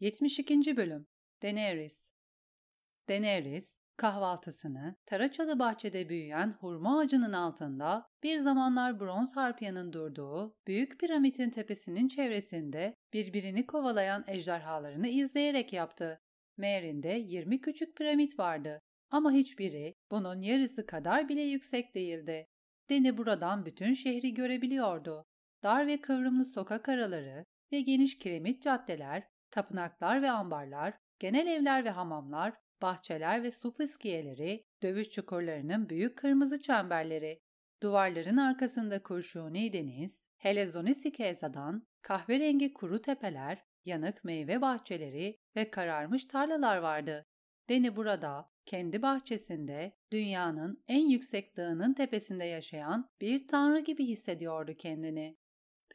72. Bölüm Daenerys Daenerys, kahvaltısını Taraçalı bahçede büyüyen hurma ağacının altında bir zamanlar bronz harpiyanın durduğu büyük piramidin tepesinin çevresinde birbirini kovalayan ejderhalarını izleyerek yaptı. Meer'inde 20 küçük piramit vardı ama hiçbiri bunun yarısı kadar bile yüksek değildi. Deni buradan bütün şehri görebiliyordu. Dar ve kıvrımlı sokak araları ve geniş kiremit caddeler, tapınaklar ve ambarlar, genel evler ve hamamlar, bahçeler ve su fıskiyeleri, dövüş çukurlarının büyük kırmızı çemberleri, duvarların arkasında kurşuni deniz, helezoni kezadan, kahverengi kuru tepeler, yanık meyve bahçeleri ve kararmış tarlalar vardı. Deni burada, kendi bahçesinde, dünyanın en yüksek dağının tepesinde yaşayan bir tanrı gibi hissediyordu kendini.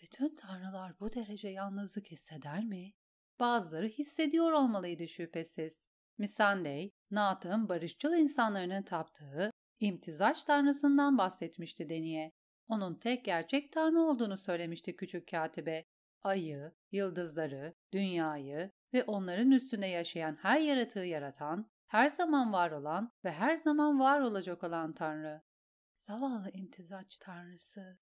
Bütün tanrılar bu derece yalnızlık hisseder mi? Bazıları hissediyor olmalıydı şüphesiz. Missandei, Naat'ın barışçıl insanların taptığı imtizaç tanrısından bahsetmişti Deni'ye. Onun tek gerçek tanrı olduğunu söylemişti küçük katibe. Ayı, yıldızları, dünyayı ve onların üstünde yaşayan her yaratığı yaratan, her zaman var olan ve her zaman var olacak olan Tanrı. Zavallı imtizaç tanrısı.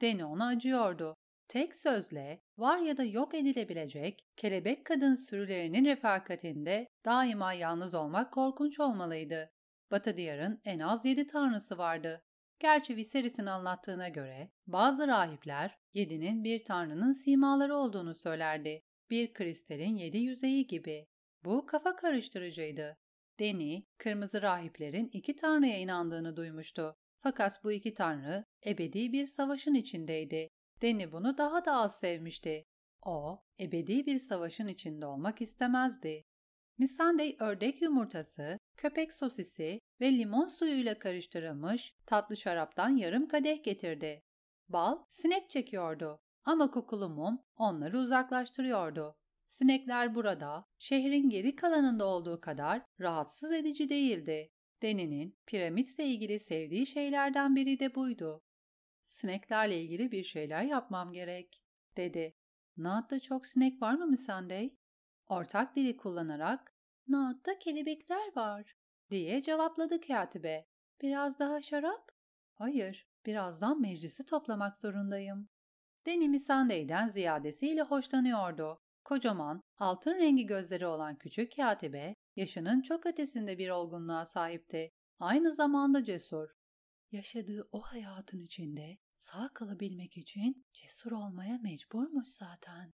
Deni ona acıyordu. Tek sözle var ya da yok edilebilecek kelebek kadın sürülerinin refakatinde daima yalnız olmak korkunç olmalıydı. Batı diyarın en az yedi tanrısı vardı. Gerçi Viserys'in anlattığına göre bazı rahipler yedinin bir tanrının simaları olduğunu söylerdi. Bir kristalin yedi yüzeyi gibi. Bu kafa karıştırıcıydı. Deni, kırmızı rahiplerin iki tanrıya inandığını duymuştu. Fakat bu iki tanrı ebedi bir savaşın içindeydi. Deni bunu daha da az sevmişti. O, ebedi bir savaşın içinde olmak istemezdi. Missandei ördek yumurtası, köpek sosisi ve limon suyuyla karıştırılmış tatlı şaraptan yarım kadeh getirdi. Bal sinek çekiyordu ama kokulu mum onları uzaklaştırıyordu. Sinekler burada, şehrin geri kalanında olduğu kadar rahatsız edici değildi. Deni'nin piramitle ilgili sevdiği şeylerden biri de buydu. Sineklerle ilgili bir şeyler yapmam gerek, dedi. Naat'ta çok sinek var mı Missandei? Ortak dili kullanarak, Naat'ta kelebekler var, diye cevapladı katibe. Biraz daha şarap? Hayır, birazdan meclisi toplamak zorundayım. Deni Missandei'den ziyadesiyle hoşlanıyordu. Kocaman, altın rengi gözleri olan küçük katibe, yaşının çok ötesinde bir olgunluğa sahipti. Aynı zamanda cesur. Yaşadığı o hayatın içinde sağ kalabilmek için cesur olmaya mecburmuş zaten.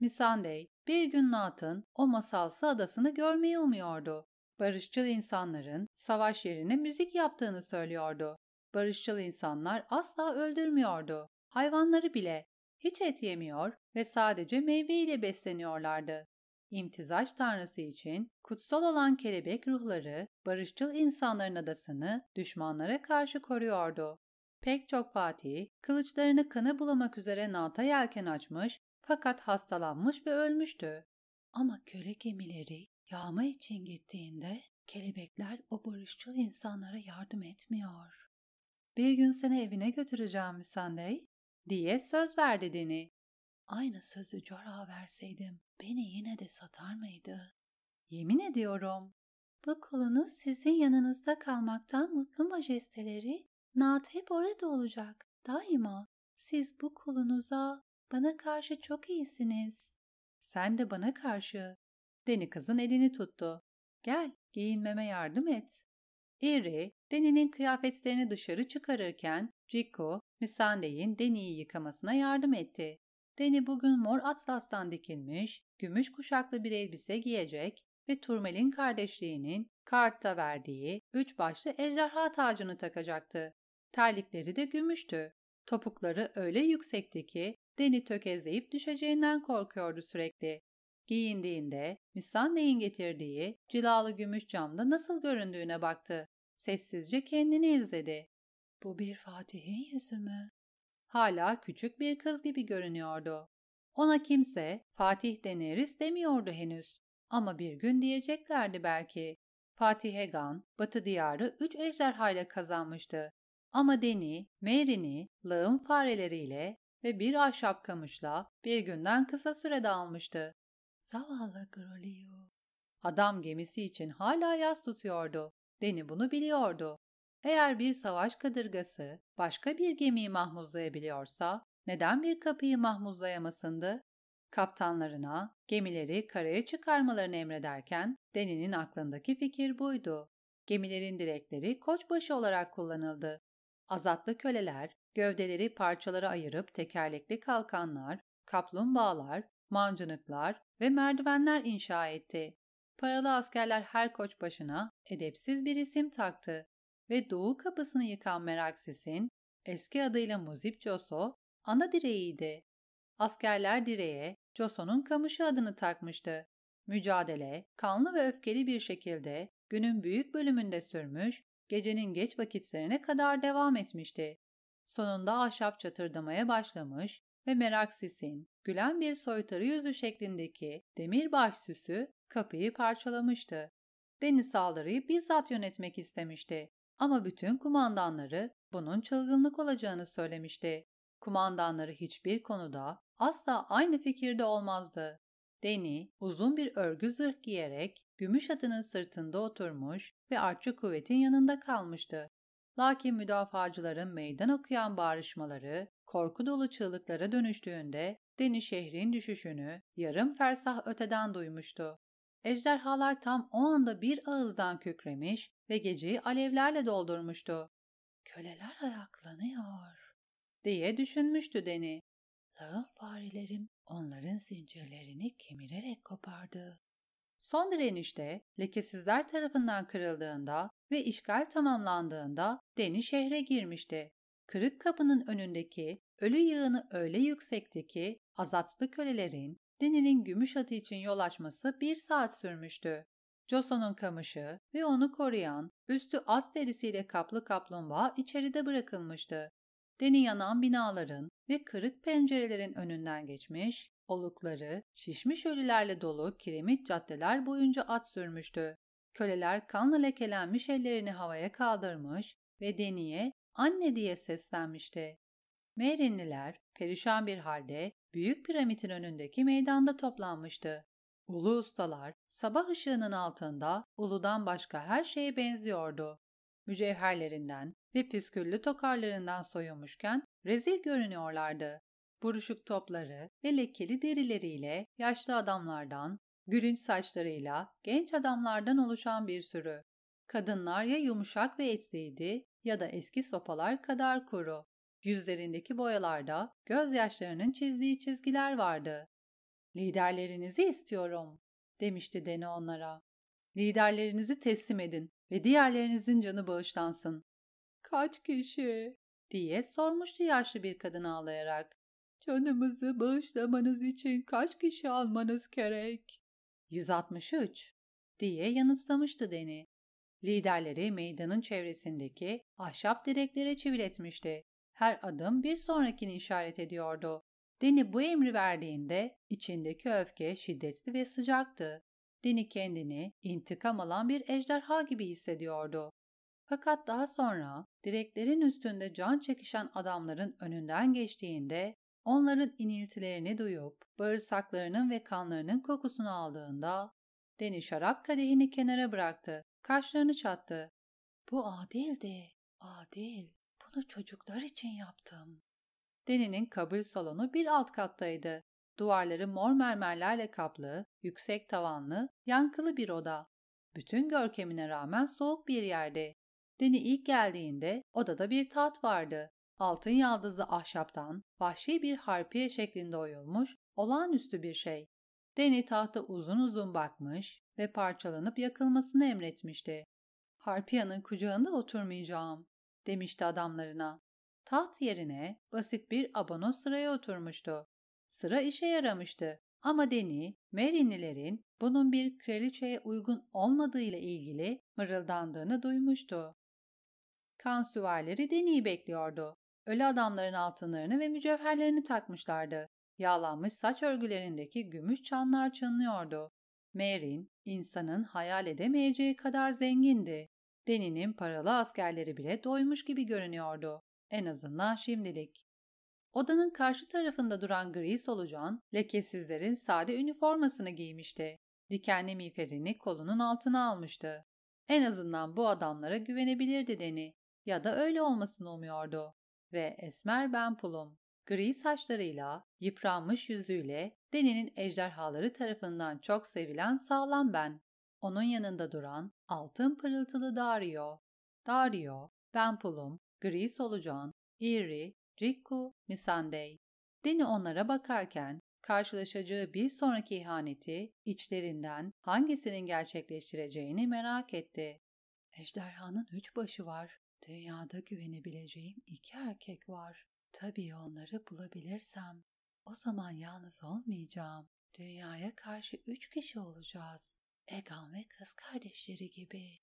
Missandei bir gün Nat'ın o masalsı adasını görmeyi umuyordu. Barışçıl insanların savaş yerine müzik yaptığını söylüyordu. Barışçıl insanlar asla öldürmüyordu. Hayvanları bile hiç et yemiyor ve sadece meyve ile besleniyorlardı. İmtizaç tanrısı için kutsal olan kelebek ruhları barışçıl insanların adasını düşmanlara karşı koruyordu. Pek çok fatih kılıçlarını kanı bulamak üzere Nalt'a yelken açmış fakat hastalanmış ve ölmüştü. Ama köle gemileri yağma için gittiğinde kelebekler o barışçıl insanlara yardım etmiyor. Bir gün seni evine götüreceğim Missandei, diye söz verdi Deni. Aynı sözü Jorah'a verseydim beni yine de satar mıydı? Yemin ediyorum. Bu kulunuz sizin yanınızda kalmaktan mutlu majesteleri, Naat hep orada olacak, daima. Siz bu kulunuza, bana karşı çok iyisiniz. Sen de bana karşı. Deni kızın elini tuttu. Gel, giyinmeme yardım et. Eri, Deni'nin kıyafetlerini dışarı çıkarırken Jiko, Missandei'nin Deni'yi yıkamasına yardım etti. Deni bugün mor atlastan dikilmiş, gümüş kuşaklı bir elbise giyecek ve Turmel'in kardeşliğinin kartta verdiği üç başlı ejderha tacını takacaktı. Terlikleri de gümüştü. Topukları öyle yüksekti ki Deni tökezleyip düşeceğinden korkuyordu sürekli. Giyindiğinde Missandei'nin getirdiği cilalı gümüş camda nasıl göründüğüne baktı. Sessizce kendini izledi. Bu bir Fatih'in yüzü mü? Hala küçük bir kız gibi görünüyordu. Ona kimse Fatih deneriz demiyordu henüz. Ama bir gün diyeceklerdi belki. Fatih Egan, Batı diyarı üç ejderhayla kazanmıştı. Ama Deni, Mary'ni lağım fareleriyle ve bir ahşap kamışla bir günden kısa sürede almıştı. Zavallı Groliu. Adam gemisi için hala yas tutuyordu. Deni bunu biliyordu. Eğer bir savaş kadırgası başka bir gemiyi mahmuzlayabiliyorsa neden bir kapıyı mahmuzlayamasındı? Kaptanlarına gemileri karaya çıkarmalarını emrederken Deni'nin aklındaki fikir buydu. Gemilerin direkleri koçbaşı olarak kullanıldı. Azatlı köleler gövdeleri parçalara ayırıp tekerlekli kalkanlar, kaplumbağalar, mancınıklar ve merdivenler inşa etti. Paralı askerler her koç başına edepsiz bir isim taktı ve doğu kapısını yıkan Meraksis'in eski adıyla Muzip Joso ana direğiydi. Askerler direğe Joso'nun kamışı adını takmıştı. Mücadele kanlı ve öfkeli bir şekilde günün büyük bölümünde sürmüş, gecenin geç vakitlerine kadar devam etmişti. Sonunda ahşap çatırdamaya başlamış ve Meraksis'in gülen bir soytarı yüzü şeklindeki demir baş süsü kapıyı parçalamıştı. Deniz saldırıyı bizzat yönetmek istemişti ama bütün kumandanları bunun çılgınlık olacağını söylemişti. Kumandanları hiçbir konuda asla aynı fikirde olmazdı. Deni uzun bir örgü zırh giyerek gümüş atının sırtında oturmuş ve artçı kuvvetin yanında kalmıştı. Lakin müdafacıların meydan okuyan bağrışmaları, korku dolu çığlıklara dönüştüğünde Deni şehrin düşüşünü yarım fersah öteden duymuştu. Ejderhalar tam o anda bir ağızdan kükremiş ve geceyi alevlerle doldurmuştu. Köleler ayaklanıyor diye düşünmüştü Deni. Lağım farelerim onların zincirlerini kemirerek kopardı. Son direnişte lekesizler tarafından kırıldığında ve işgal tamamlandığında Deni şehre girmişti. Kırık kapının önündeki ölü yığını öyle yüksekti ki azatlı kölelerin Deni'nin gümüş atı için yol açması bir saat sürmüştü. Joson'un kamışı ve onu koruyan, üstü az derisiyle kaplı kaplumbağa içeride bırakılmıştı. Deni yanan binaların ve kırık pencerelerin önünden geçmiş, olukları, şişmiş ölülerle dolu kiremit caddeler boyunca at sürmüştü. Köleler kanla lekelenmiş ellerini havaya kaldırmış ve Deni'ye anne diye seslenmişti. Merinliler perişan bir halde Büyük Piramit'in önündeki meydanda toplanmıştı. Ulu ustalar sabah ışığının altında uludan başka her şeye benziyordu. Mücevherlerinden ve püsküllü tokarlarından soyulmuşken rezil görünüyorlardı. Buruşuk topları ve lekeli derileriyle yaşlı adamlardan, gülünç saçlarıyla genç adamlardan oluşan bir sürü. Kadınlar ya yumuşak ve etliydi ya da eski sopalar kadar kuru. Yüzlerindeki boyalarda gözyaşlarının çizdiği çizgiler vardı. Liderlerinizi istiyorum, demişti Dene onlara. Liderlerinizi teslim edin ve diğerlerinizin canı bağışlansın. Kaç kişi? diye sormuştu yaşlı bir kadın ağlayarak. Canımızı bağışlamanız için kaç kişi almanız gerek? 163 diye yanıtlamıştı Deni. Liderleri meydanın çevresindeki ahşap direklere çiviletmişti. Her adım bir sonrakini işaret ediyordu. Deni bu emri verdiğinde içindeki öfke şiddetli ve sıcaktı. Deni kendini intikam alan bir ejderha gibi hissediyordu. Fakat daha sonra direklerin üstünde can çekişen adamların önünden geçtiğinde onların iniltilerini duyup bağırsaklarının ve kanlarının kokusunu aldığında Deni şarap kadehini kenara bıraktı, kaşlarını çattı. Bu adildi, adil. Bunu çocuklar için yaptım. Deni'nin kabul salonu bir alt kattaydı. Duvarları mor mermerlerle kaplı, yüksek tavanlı, yankılı bir oda. Bütün görkemine rağmen soğuk bir yerde. Deni ilk geldiğinde odada bir taht vardı. Altın yaldızlı ahşaptan vahşi bir harpiye şeklinde oyulmuş, olağanüstü bir şey. Deni tahta uzun uzun bakmış ve parçalanıp yakılmasını emretmişti. Harpiyanın kucağında oturmayacağım, demişti adamlarına. Taht yerine basit bir abonos sıraya oturmuştu. Sıra işe yaramıştı ama Deni, Merinlilerin bunun bir kraliçeye uygun olmadığıyla ilgili mırıldandığını duymuştu. Kan süvarileri Deni'yi bekliyordu. Ölü adamların altınlarını ve mücevherlerini takmışlardı. Yağlanmış saç örgülerindeki gümüş çanlar çınlıyordu. Merin, insanın hayal edemeyeceği kadar zengindi. Deni'nin paralı askerleri bile doymuş gibi görünüyordu. En azından şimdilik. Odanın karşı tarafında duran gri solucan, lekesizlerin sade üniformasını giymişti. Dikenli miğferini kolunun altına almıştı. En azından bu adamlara güvenebilirdi Deni ya da öyle olmasını umuyordu. Ve Esmer Benpulum, gri saçlarıyla, yıpranmış yüzüyle Deni'nin ejderhaları tarafından çok sevilen sağlam ben. Onun yanında duran altın pırıltılı Dario. Dario, Benpulum, gri solucan, Eerie, Jikku, Missandei. Deni onlara bakarken karşılaşacağı bir sonraki ihaneti içlerinden hangisinin gerçekleştireceğini merak etti. Ejderhanın üç başı var. Dünyada güvenebileceğim iki erkek var. Tabii onları bulabilirsem. O zaman yalnız olmayacağım. Dünyaya karşı üç kişi olacağız. Egan ve kız kardeşleri gibi.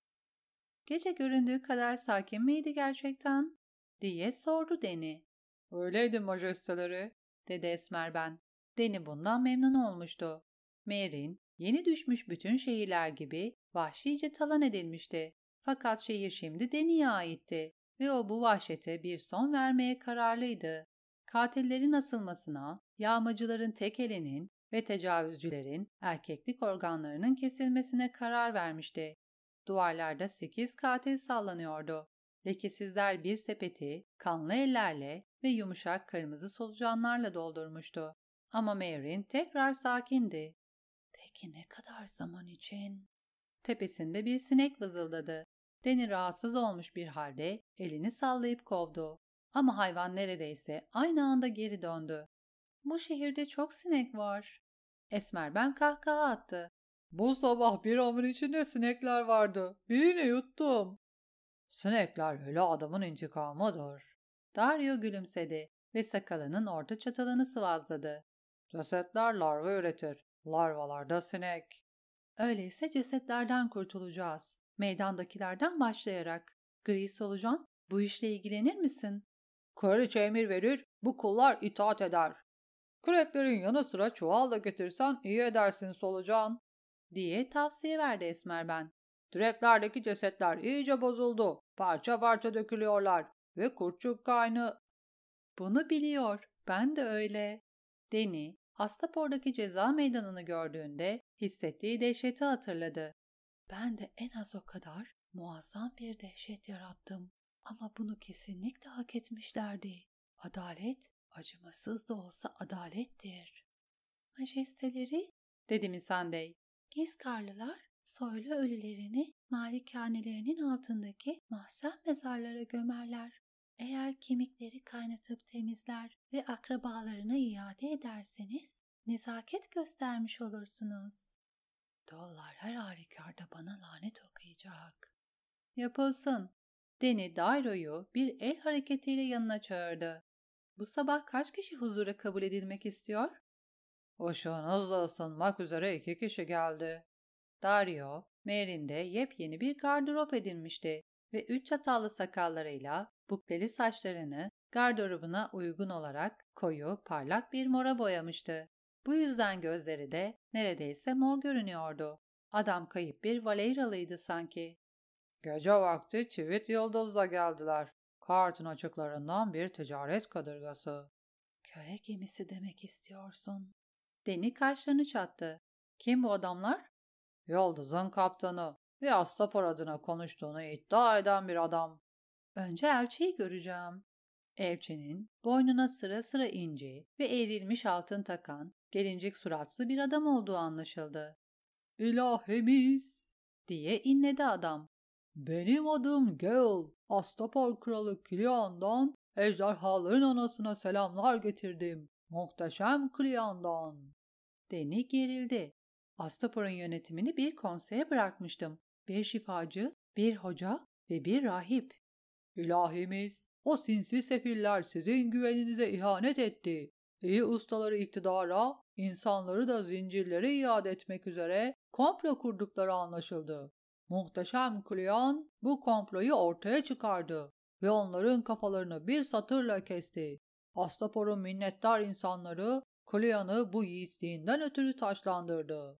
Gece göründüğü kadar sakin miydi gerçekten? diye sordu Deni. Öyleydi majesteleri, dedi Esmer ben. Deni bundan memnun olmuştu. Merin, yeni düşmüş bütün şehirler gibi vahşice talan edilmişti. Fakat şehir şimdi Deni'ye aitti ve o bu vahşete bir son vermeye kararlıydı. Katillerin asılmasına, yağmacıların tek elinin ve tecavüzcülerin erkeklik organlarının kesilmesine karar vermişti. Duvarlarda sekiz katil sallanıyordu. Lekesizler bir sepeti kanlı ellerle ve yumuşak kırmızı solucanlarla doldurmuştu. Ama Marin tekrar sakindi. Peki ne kadar zaman için? Tepesinde bir sinek vızıldadı. Deni rahatsız olmuş bir halde elini sallayıp kovdu. Ama hayvan neredeyse aynı anda geri döndü. Bu şehirde çok sinek var. Esmer ben kahkaha attı. Bu sabah bir amın içinde sinekler vardı. Birini yuttum. Sinekler öyle adamın intikamıdır. Dario gülümsedi ve sakalının orta çatalını sıvazladı. Cesetler larva üretir. Larvalarda sinek. Öyleyse cesetlerden kurtulacağız. Meydandakilerden başlayarak. Gri solucan, bu işle ilgilenir misin? Kraliçe emir verir, bu kullar itaat eder. Küreklerin yanı sıra çuval da getirsen iyi edersin solucan, diye tavsiye verdi Esmer ben. Direklerdeki cesetler iyice bozuldu. Parça parça dökülüyorlar ve kurtçuk kaynı... Bunu biliyor, ben de öyle. Deni, Astapor'daki ceza meydanını gördüğünde hissettiği dehşeti hatırladı. Ben de en az o kadar muazzam bir dehşet yarattım. Ama bunu kesinlikle hak etmişlerdi. Adalet, acımasız da olsa adalettir. Majesteleri, dedi Misandey, Gizkarlılar soylu ölülerini malikanelerinin altındaki mahzen mezarlara gömerler. Eğer kemikleri kaynatıp temizler ve akrabalarına iade ederseniz nezaket göstermiş olursunuz. Dollar her halükarda bana lanet okuyacak. Yapılsın. Deni Dairo'yu bir el hareketiyle yanına çağırdı. Bu sabah kaç kişi huzura kabul edilmek istiyor? Işığınızla ısınmak üzere iki kişi geldi. Dario, Mary'inde yepyeni bir gardırop edinmişti ve üç çatallı sakallarıyla bukleli saçlarını gardırobuna uygun olarak koyu, parlak bir mora boyamıştı. Bu yüzden gözleri de neredeyse mor görünüyordu. Adam kayıp bir Valeyralıydı sanki. Gece vakti çivit yıldızla geldiler. Kartın açıklarından bir ticaret kadırgası. Köle gemisi demek istiyorsun. Deni kaşlarını çattı. Kim bu adamlar? Yıldız'ın kaptanı ve Astapor adına konuştuğunu iddia eden bir adam. Önce elçiyi göreceğim. Elçinin boynuna sıra sıra inci ve eğrilmiş altın takan gelincik suratlı bir adam olduğu anlaşıldı. İlahimiz diye inledi adam. Benim adım Gale. Astapor kralı Kilian'dan ejderhaların anasına selamlar getirdim. Muhteşem Kilian'dan. Deni gerildi. Astapor'un yönetimini bir konseye bırakmıştım. Bir şifacı, bir hoca ve bir rahip. İlahimiz, o sinsi sefiller sizin güveninize ihanet etti. İyi ustaları iktidara, insanları da zincirlere iade etmek üzere komplo kurdukları anlaşıldı. Muhteşem Kulian bu komployu ortaya çıkardı ve onların kafalarını bir satırla kesti. Astapor'un minnettar insanları Kulian'ı bu yiğitliğinden ötürü taşlandırdı.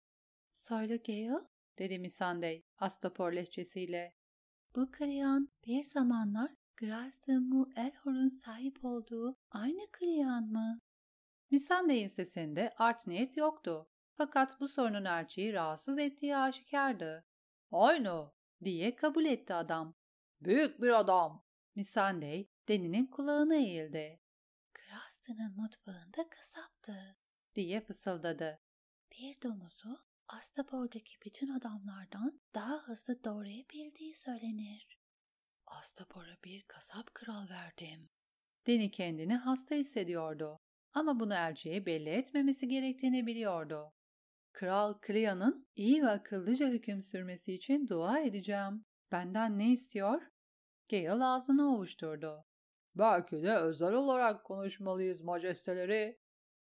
Soylu Gale, dedi Misandey Astapor lehçesiyle. Bu Kulian bir zamanlar Gras'ta Elhor'un sahip olduğu aynı Kliyan mı? Missandei'nin sesinde art niyet yoktu. Fakat bu sorunun elçiyi rahatsız ettiği aşikardı. Aynı diye kabul etti adam. Büyük bir adam. Missandei, Deni'nin kulağına eğildi. Gras'tanın mutfağında kasaptı diye fısıldadı. Bir domuzu Astapor'daki bütün adamlardan daha hızlı doğrayabildiği söylenir. Astapor'a bir kasap kral verdim. Deni kendini hasta hissediyordu ama bunu elçiye belli etmemesi gerektiğini biliyordu. Kral Kria'nın iyi ve akıllıca hüküm sürmesi için dua edeceğim. Benden ne istiyor? Gale ağzını ovuşturdu. Belki de özel olarak konuşmalıyız majesteleri.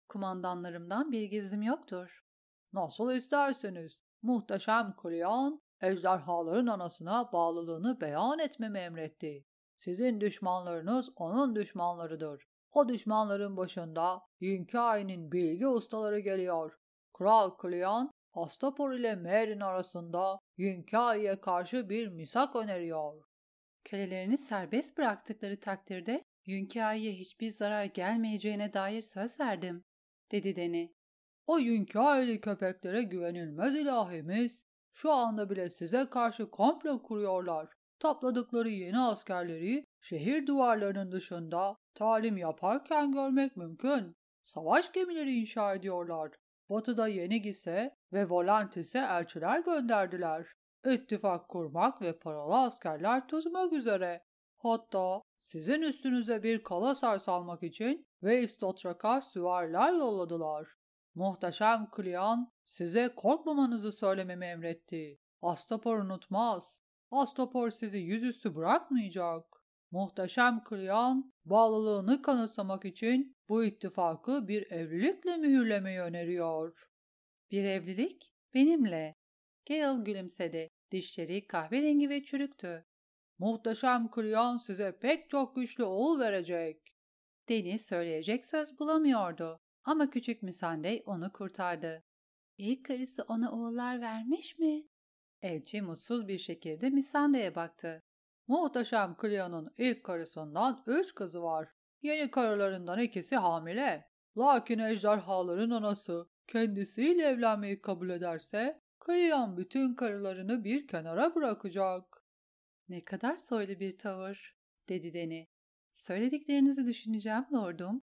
Kumandanlarımdan bir gizlim yoktur. Nasıl isterseniz. Muhteşem Kleon, ejderhaların anasına bağlılığını beyan etmemi emretti. Sizin düşmanlarınız onun düşmanlarıdır. O düşmanların başında Yünkai'nin bilgi ustaları geliyor. Kral Kleon, Astapor ile Merin arasında Yünkai'ye karşı bir misak öneriyor. Kölelerini serbest bıraktıkları takdirde Yünkai'ye hiçbir zarar gelmeyeceğine dair söz verdim, dedi Deni. O Yünkaili köpeklere güvenilmez ilahimiz. Şu anda bile size karşı komplo kuruyorlar. Topladıkları yeni askerleri şehir duvarlarının dışında talim yaparken görmek mümkün. Savaş gemileri inşa ediyorlar. Batı'da Yenigise ve Volantis'e elçiler gönderdiler. İttifak kurmak ve paralı askerler tutmak üzere. Hatta sizin üstünüze bir kalasar salmak için ve İstotrak'a süvariler yolladılar. Muhteşem Klian size korkmamanızı söylememi emretti. Astapor unutmaz. Astapor sizi yüzüstü bırakmayacak. Muhteşem Klian bağlılığını kanıtlamak için bu ittifakı bir evlilikle mühürlemeyi öneriyor. Bir evlilik? Benimle. Gale gülümsedi. Dişleri kahverengi ve çürüktü. Muhteşem Klian size pek çok güçlü oğul verecek. Deniz söyleyecek söz bulamıyordu. Ama küçük Missandei onu kurtardı. İlk karısı ona oğullar vermiş mi? Elçi mutsuz bir şekilde Missandei'ye baktı. Muhteşem Cleo'nun ilk karısından üç kızı var. Yeni karılarından ikisi hamile. Lakin ejderhaların anası kendisiyle evlenmeyi kabul ederse Cleon bütün karılarını bir kenara bırakacak. Ne kadar soylu bir tavır, dedi Deni. Söylediklerinizi düşüneceğim lordum.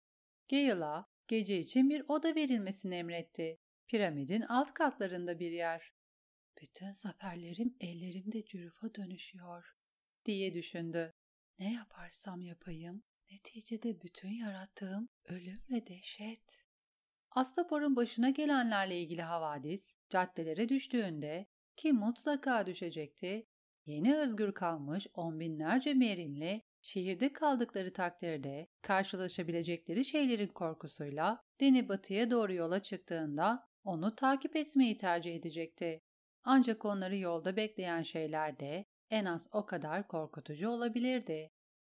Gale'a gece için bir oda verilmesini emretti. Piramidin alt katlarında bir yer. Bütün zaferlerim ellerimde cürufa dönüşüyor, diye düşündü. Ne yaparsam yapayım, neticede bütün yarattığım ölüm ve dehşet. Astapor'un başına gelenlerle ilgili havadis, caddelere düştüğünde, ki mutlaka düşecekti, yeni özgür kalmış on binlerce Merinli şehirde kaldıkları takdirde karşılaşabilecekleri şeylerin korkusuyla Deni batıya doğru yola çıktığında onu takip etmeyi tercih edecekti. Ancak onları yolda bekleyen şeyler de en az o kadar korkutucu olabilirdi.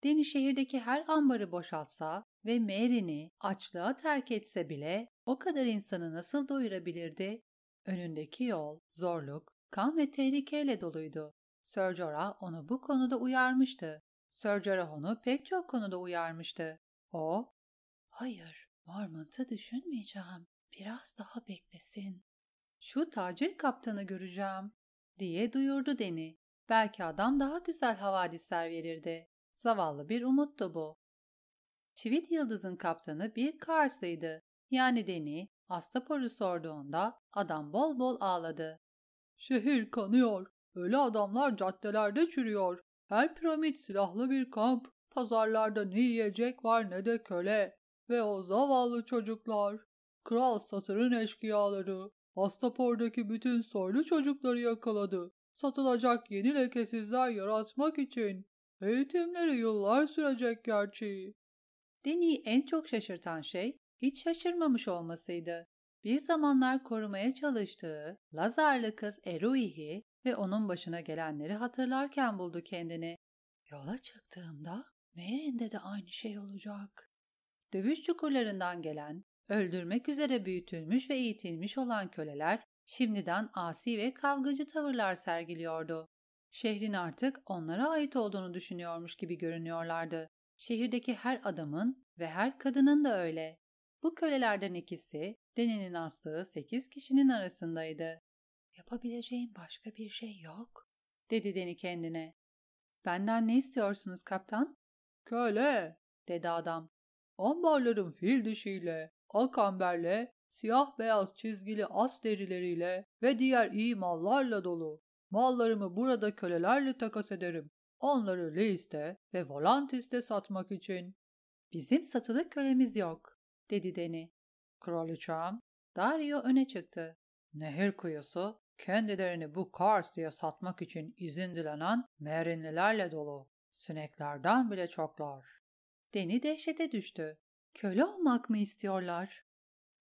Deni şehirdeki her ambarı boşaltsa ve Mary'ni açlığa terk etse bile o kadar insanı nasıl doyurabilirdi? Önündeki yol, zorluk, kan ve tehlikeyle doluydu. Sir Jorah onu bu konuda uyarmıştı. Sir Jorah onu pek çok konuda uyarmıştı. O, ''Hayır, Marmont'u düşünmeyeceğim. Biraz daha beklesin. Şu tacir kaptanı göreceğim.'' diye duyurdu Deni. Belki adam daha güzel havadisler verirdi. Zavallı bir umuttu bu. Çivit Yıldız'ın kaptanı bir Kars'lıydı. Yani Deni, Astapor'u sorduğunda adam bol bol ağladı. Şehir kanıyor. Öyle adamlar caddelerde çürüyor. Her piramit silahlı bir kamp. Pazarlarda ne yiyecek var ne de köle. Ve o zavallı çocuklar. Kral Satır'ın eşkıyaları. Astapor'daki bütün soylu çocukları yakaladı. Satılacak yeni lekesizler yaratmak için. Eğitimleri yıllar sürecek gerçi. Deni'yi en çok şaşırtan şey hiç şaşırmamış olmasıydı. Bir zamanlar korumaya çalıştığı Lazarlı kız Eruihi ve onun başına gelenleri hatırlarken buldu kendini. Yola çıktığımda Merin'de de aynı şey olacak. Dövüş çukurlarından gelen, öldürmek üzere büyütülmüş ve eğitilmiş olan köleler şimdiden asi ve kavgacı tavırlar sergiliyordu. şehrin artık onlara ait olduğunu düşünüyormuş gibi görünüyorlardı. Şehirdeki her adamın ve her kadının da öyle. Bu kölelerden ikisi Deni'nin astığı sekiz kişinin arasındaydı. Yapabileceğim başka bir şey yok, dedi Deni kendine. Benden ne istiyorsunuz kaptan? Köle, dedi adam. Ambarların fil dişiyle, ak amberle, siyah beyaz çizgili as derileriyle ve diğer iyi mallarla dolu. Mallarımı burada kölelerle takas ederim. Onları Leis'te ve Volantis'te satmak için. Bizim satılık kölemiz yok, dedi Deni. Kraliçem, Dario öne çıktı. Nehir kıyısı, kendilerini bu Kars diye satmak için izin dilenen merinlilerle dolu. Sineklerden bile çoklar. Deni dehşete düştü. Köle olmak mı istiyorlar?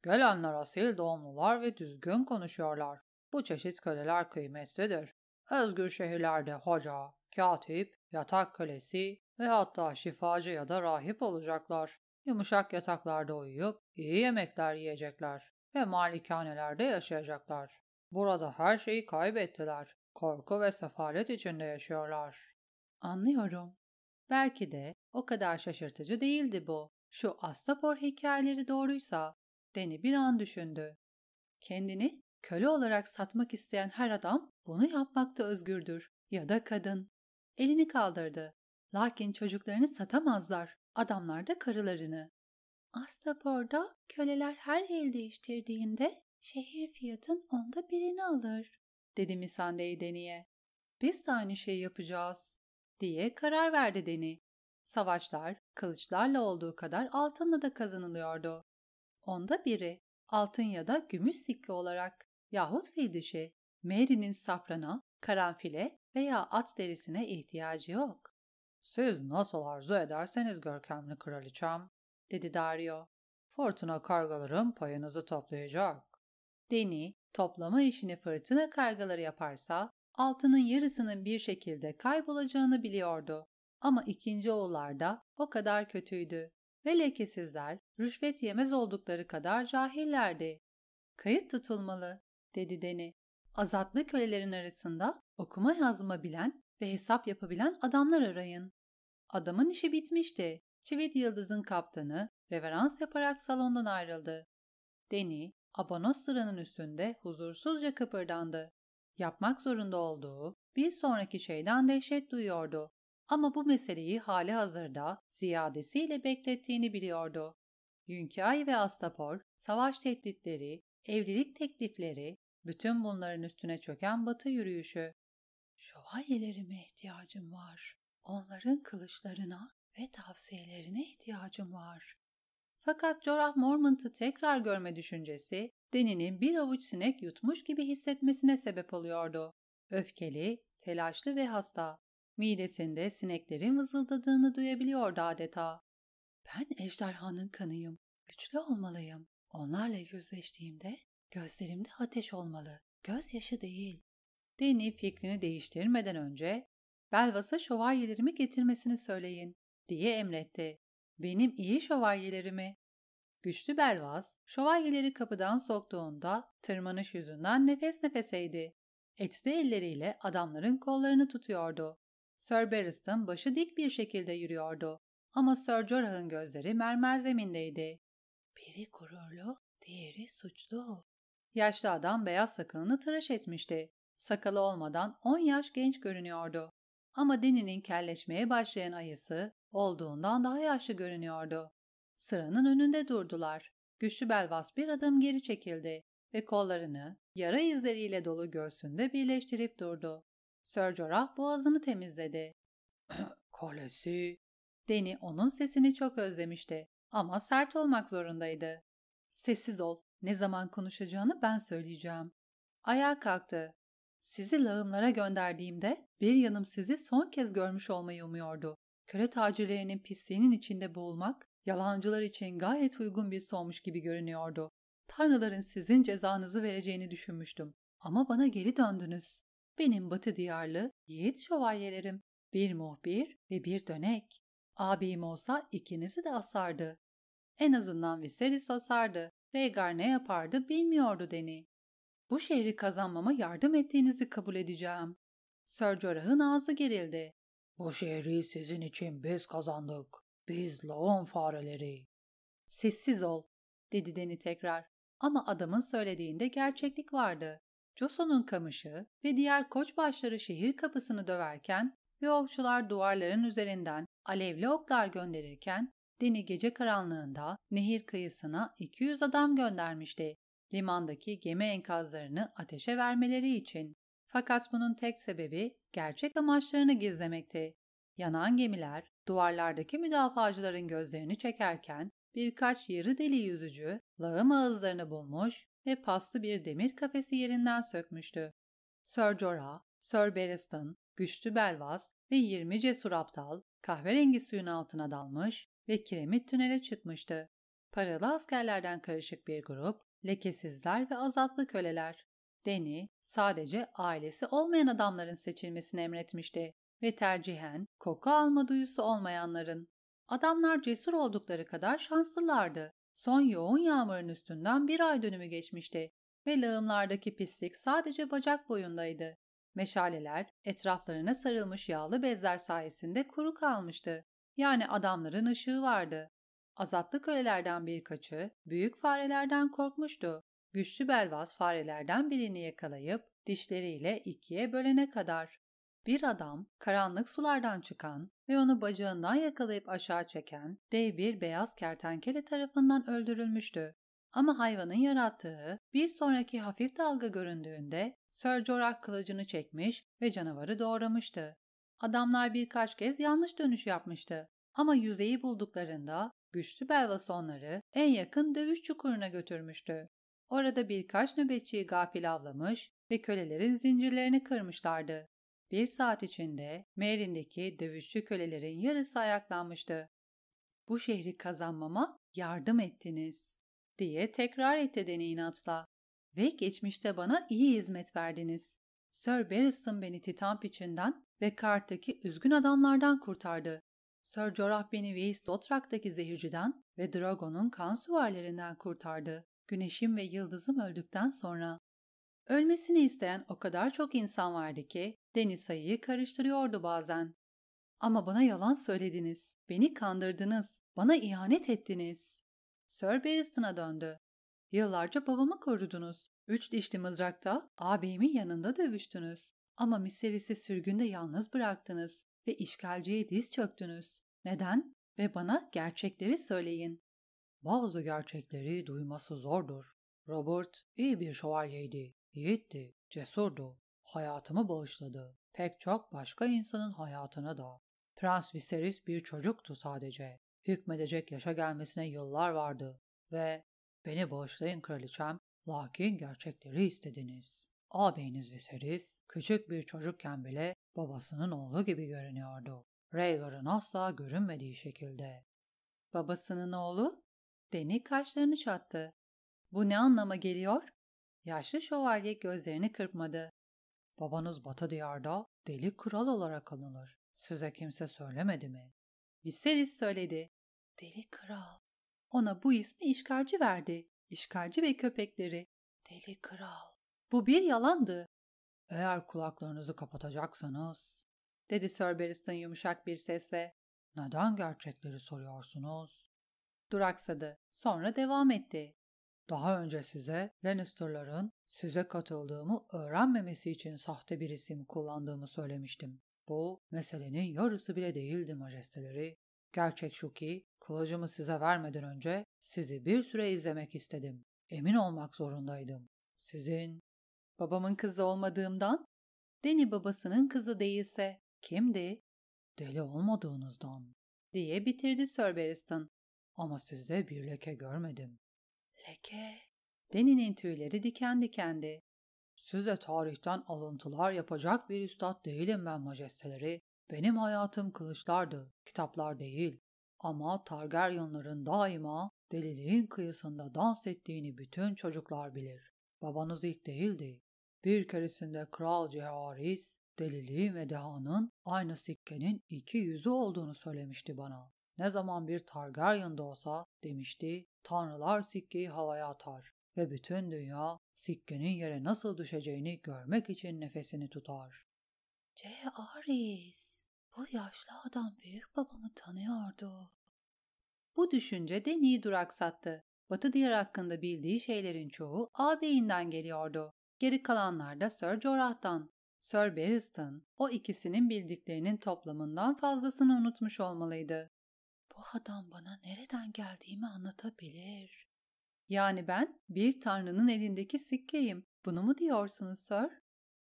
Gelenler asil doğumlular ve düzgün konuşuyorlar. Bu çeşit köleler kıymetlidir. Özgür şehirlerde hoca, katip, yatak kölesi ve hatta şifacı ya da rahip olacaklar. Yumuşak yataklarda uyuyup iyi yemekler yiyecekler ve malikanelerde yaşayacaklar. Burada her şeyi kaybettiler. Korku ve sefalet içinde yaşıyorlar. Anlıyorum. Belki de o kadar şaşırtıcı değildi bu. Şu Astapor hikayeleri doğruysa, Deni bir an düşündü. Kendini köle olarak satmak isteyen her adam bunu yapmakta özgürdür ya da kadın. Elini kaldırdı. Lakin çocuklarını satamazlar, adamlar da karılarını. Astapor'da köleler her el değiştirdiğinde şehir fiyatın onda birini alır, dedi Misandei Deni'ye. Biz de aynı şeyi yapacağız, diye karar verdi Deni. Savaşlar kılıçlarla olduğu kadar altınla da kazanılıyordu. Onda biri altın ya da gümüş sikke olarak yahut fil dişi, Mary'nin safrana, karanfile veya at derisine ihtiyacı yok. Siz nasıl arzu ederseniz görkemli kraliçem, dedi Dario. Fırtına kargalarım payınızı toplayacak. Deni, toplama işini fırtına kargaları yaparsa, altının yarısının bir şekilde kaybolacağını biliyordu. Ama ikinci oğullarda o kadar kötüydü ve lekesizler rüşvet yemez oldukları kadar cahillerdi. Kayıt tutulmalı, dedi Deni. Azatlı kölelerin arasında okuma yazma bilen ve hesap yapabilen adamlar arayın. Adamın işi bitmişti. Çivit Yıldız'ın kaptanı reverans yaparak salondan ayrıldı. Deni, abonos sıranın üstünde huzursuzca kıpırdandı. Yapmak zorunda olduğu bir sonraki şeyden dehşet duyuyordu. Ama bu meseleyi hali hazırda ziyadesiyle beklettiğini biliyordu. Yünkay ve Astapor, savaş tehditleri, evlilik teklifleri, bütün bunların üstüne çöken batı yürüyüşü. Şövalyelerime ihtiyacım var. Onların kılıçlarına ve tavsiyelerine ihtiyacım var. Fakat Jorah Mormont'u tekrar görme düşüncesi, Deni'nin bir avuç sinek yutmuş gibi hissetmesine sebep oluyordu. Öfkeli, telaşlı ve hasta. Midesinde sineklerin vızıldadığını duyabiliyordu adeta. Ben ejderhanın kanıyım. Güçlü olmalıyım. Onlarla yüzleştiğimde gözlerimde ateş olmalı. Gözyaşı değil. Deni fikrini değiştirmeden önce Belvas'a şövalyelerimi getirmesini söyleyin diye emretti. Benim iyi şövalyelerimi. Güçlü Belvas, şövalyeleri kapıdan soktuğunda tırmanış yüzünden nefes nefeseydi. Etli elleriyle adamların kollarını tutuyordu. Sir Barristan başı dik bir şekilde yürüyordu. Ama Sir Jorah'ın gözleri mermer zemindeydi. Biri gururlu, diğeri suçlu. Yaşlı adam beyaz sakalını tıraş etmişti. Sakalı olmadan on yaş genç görünüyordu. Ama Deni'nin kelleşmeye başlayan ayısı olduğundan daha yaşlı görünüyordu. Sıranın önünde durdular. Güçlü Belvas bir adım geri çekildi ve kollarını yara izleriyle dolu göğsünde birleştirip durdu. Sir Jorah boğazını temizledi. Kalesi. Deni onun sesini çok özlemişti ama sert olmak zorundaydı. Sessiz ol, ne zaman konuşacağını ben söyleyeceğim. Ayağa kalktı. Sizi lağımlara gönderdiğimde bir yanım sizi son kez görmüş olmayı umuyordu. Köle tacirlerinin pisliğinin içinde boğulmak, yalancılar için gayet uygun bir sonmuş gibi görünüyordu. Tanrıların sizin cezanızı vereceğini düşünmüştüm. Ama bana geri döndünüz. Benim batı diyarlı, yiğit şövalyelerim. Bir muhbir ve bir dönek. Abim olsa ikinizi de asardı. En azından Viserys asardı. Rhaegar ne yapardı bilmiyordu Deni. Bu şehri kazanmama yardım ettiğinizi kabul edeceğim. Sir Jorah'ın ağzı gerildi. Bu şehri sizin için biz kazandık. Biz lağım fareleri. Sessiz ol, dedi Deni tekrar. Ama adamın söylediğinde gerçeklik vardı. Joson'un kamışı ve diğer koçbaşları şehir kapısını döverken ve okçular duvarların üzerinden alevli oklar gönderirken Deni gece karanlığında nehir kıyısına 200 adam göndermişti. Limandaki gemi enkazlarını ateşe vermeleri için. Fakat bunun tek sebebi gerçek amaçlarını gizlemekti. Yanan gemiler duvarlardaki müdafacıların gözlerini çekerken birkaç yarı deli yüzücü lağım ağızlarını bulmuş ve paslı bir demir kafesi yerinden sökmüştü. Sir Jorah, Sir Barristan, güçlü Belvas ve 20 cesur aptal kahverengi suyun altına dalmış ve kiremit tünele çıkmıştı. Paralı askerlerden karışık bir grup, lekesizler ve azatlı köleler. Deni sadece ailesi olmayan adamların seçilmesini emretmişti ve tercihen koku alma duyusu olmayanların. Adamlar cesur oldukları kadar şanslılardı. Son yoğun yağmurun üstünden bir ay dönümü geçmişti ve lağımlardaki pislik sadece bacak boyundaydı. Meşaleler etraflarına sarılmış yağlı bezler sayesinde kuru kalmıştı. Yani adamların ışığı vardı. Azatlı kölelerden birkaçı büyük farelerden korkmuştu. Güçlü belvaz farelerden birini yakalayıp dişleriyle ikiye bölene kadar. Bir adam karanlık sulardan çıkan ve onu bacağından yakalayıp aşağı çeken dev bir beyaz kertenkele tarafından öldürülmüştü. Ama hayvanın yarattığı bir sonraki hafif dalga göründüğünde Sir Jorah kılıcını çekmiş ve canavarı doğramıştı. Adamlar birkaç kez yanlış dönüş yapmıştı. Ama yüzeyi bulduklarında güçlü belvas onları en yakın dövüş çukuruna götürmüştü. Orada birkaç nöbetçiyi gafil avlamış ve kölelerin zincirlerini kırmışlardı. Bir saat içinde Merin'deki dövüşçü kölelerin yarısı ayaklanmıştı. Bu şehri kazanmama yardım ettiniz, diye tekrar etti Deni inatla. Ve geçmişte bana iyi hizmet verdiniz. Sir Barristan beni Titan piçinden ve Kart'taki üzgün adamlardan kurtardı. Sir Jorah beni Weiss Dothrak'taki zehirciden ve Dragon'un kan süvarilerinden kurtardı. Güneşim ve yıldızım öldükten sonra. Ölmesini isteyen o kadar çok insan vardı ki deniz sayıyı karıştırıyordu bazen. Ama bana yalan söylediniz, beni kandırdınız, bana ihanet ettiniz. Sir Barristan'a döndü. Yıllarca babamı korudunuz. Üç dişli mızrakta ağabeyimin yanında dövüştünüz. Ama Miseris'i sürgünde yalnız bıraktınız ve işgalciye diz çöktünüz. Neden? Ve bana gerçekleri söyleyin. Bazı gerçekleri duyması zordur. Robert iyi bir şövalyeydi, yiğitti, cesurdu. Hayatımı bağışladı. Pek çok başka insanın hayatını da. Prens Viserys bir çocuktu sadece. Hükmedecek yaşa gelmesine yıllar vardı ve beni bağışlayın kraliçem, lakin gerçekleri istediniz. Ağabeyiniz Viserys, küçük bir çocukken bile babasının oğlu gibi görünüyordu. Rhaegar'ın asla görünmediği şekilde. Babasının oğlu? Deni kaşlarını çattı. Bu ne anlama geliyor? Yaşlı şövalye gözlerini kırpmadı. Babanız Batı diyarda deli kral olarak anılır. Size kimse söylemedi mi? Viserys söyledi. Deli kral. Ona bu ismi işgalci verdi. İşgalci ve köpekleri. Deli kral. Bu bir yalandı. Eğer kulaklarınızı kapatacaksanız, dedi Sir Barristan yumuşak bir sesle. Neden gerçekleri soruyorsunuz? Duraksadı. Sonra devam etti. Daha önce size Lannister'ların size katıldığımı öğrenmemesi için sahte bir isim kullandığımı söylemiştim. Bu meselenin yarısı bile değildi majesteleri. Gerçek şu ki kılıcımı size vermeden önce sizi bir süre izlemek istedim. Emin olmak zorundaydım. Sizin babamın kızı olmadığımdan, Deni babasının kızı değilse kimdi? Deli olmadığınızdan diye bitirdi Sir Barristan. Ama sizde bir leke görmedim. Leke. Deni'nin tüyleri diken dikendi. Size tarihten alıntılar yapacak bir üstad değilim ben majesteleri. Benim hayatım kılıçlardı, kitaplar değil. Ama Targaryenların daima deliliğin kıyısında dans ettiğini bütün çocuklar bilir. Babanız ilk değildi. Bir keresinde Kral Ceharis, deliliğin ve dehanın aynı sikkenin iki yüzü olduğunu söylemişti bana. Ne zaman bir Targaryen de olsa demişti, tanrılar sikkeyi havaya atar ve bütün dünya sikkenin yere nasıl düşeceğini görmek için nefesini tutar. J. Aris, bu yaşlı adam büyük babamı tanıyordu. Bu düşünce Deni'yi duraksattı. Batı Diyar hakkında bildiği şeylerin çoğu ağabeyinden geliyordu. Geri kalanlar da Sir Jorah'tan. Sir Barristan o ikisinin bildiklerinin toplamından fazlasını unutmuş olmalıydı. Bu adam bana nereden geldiğimi anlatabilir. Yani ben bir tanrının elindeki sikkeyim. Bunu mu diyorsunuz Sir?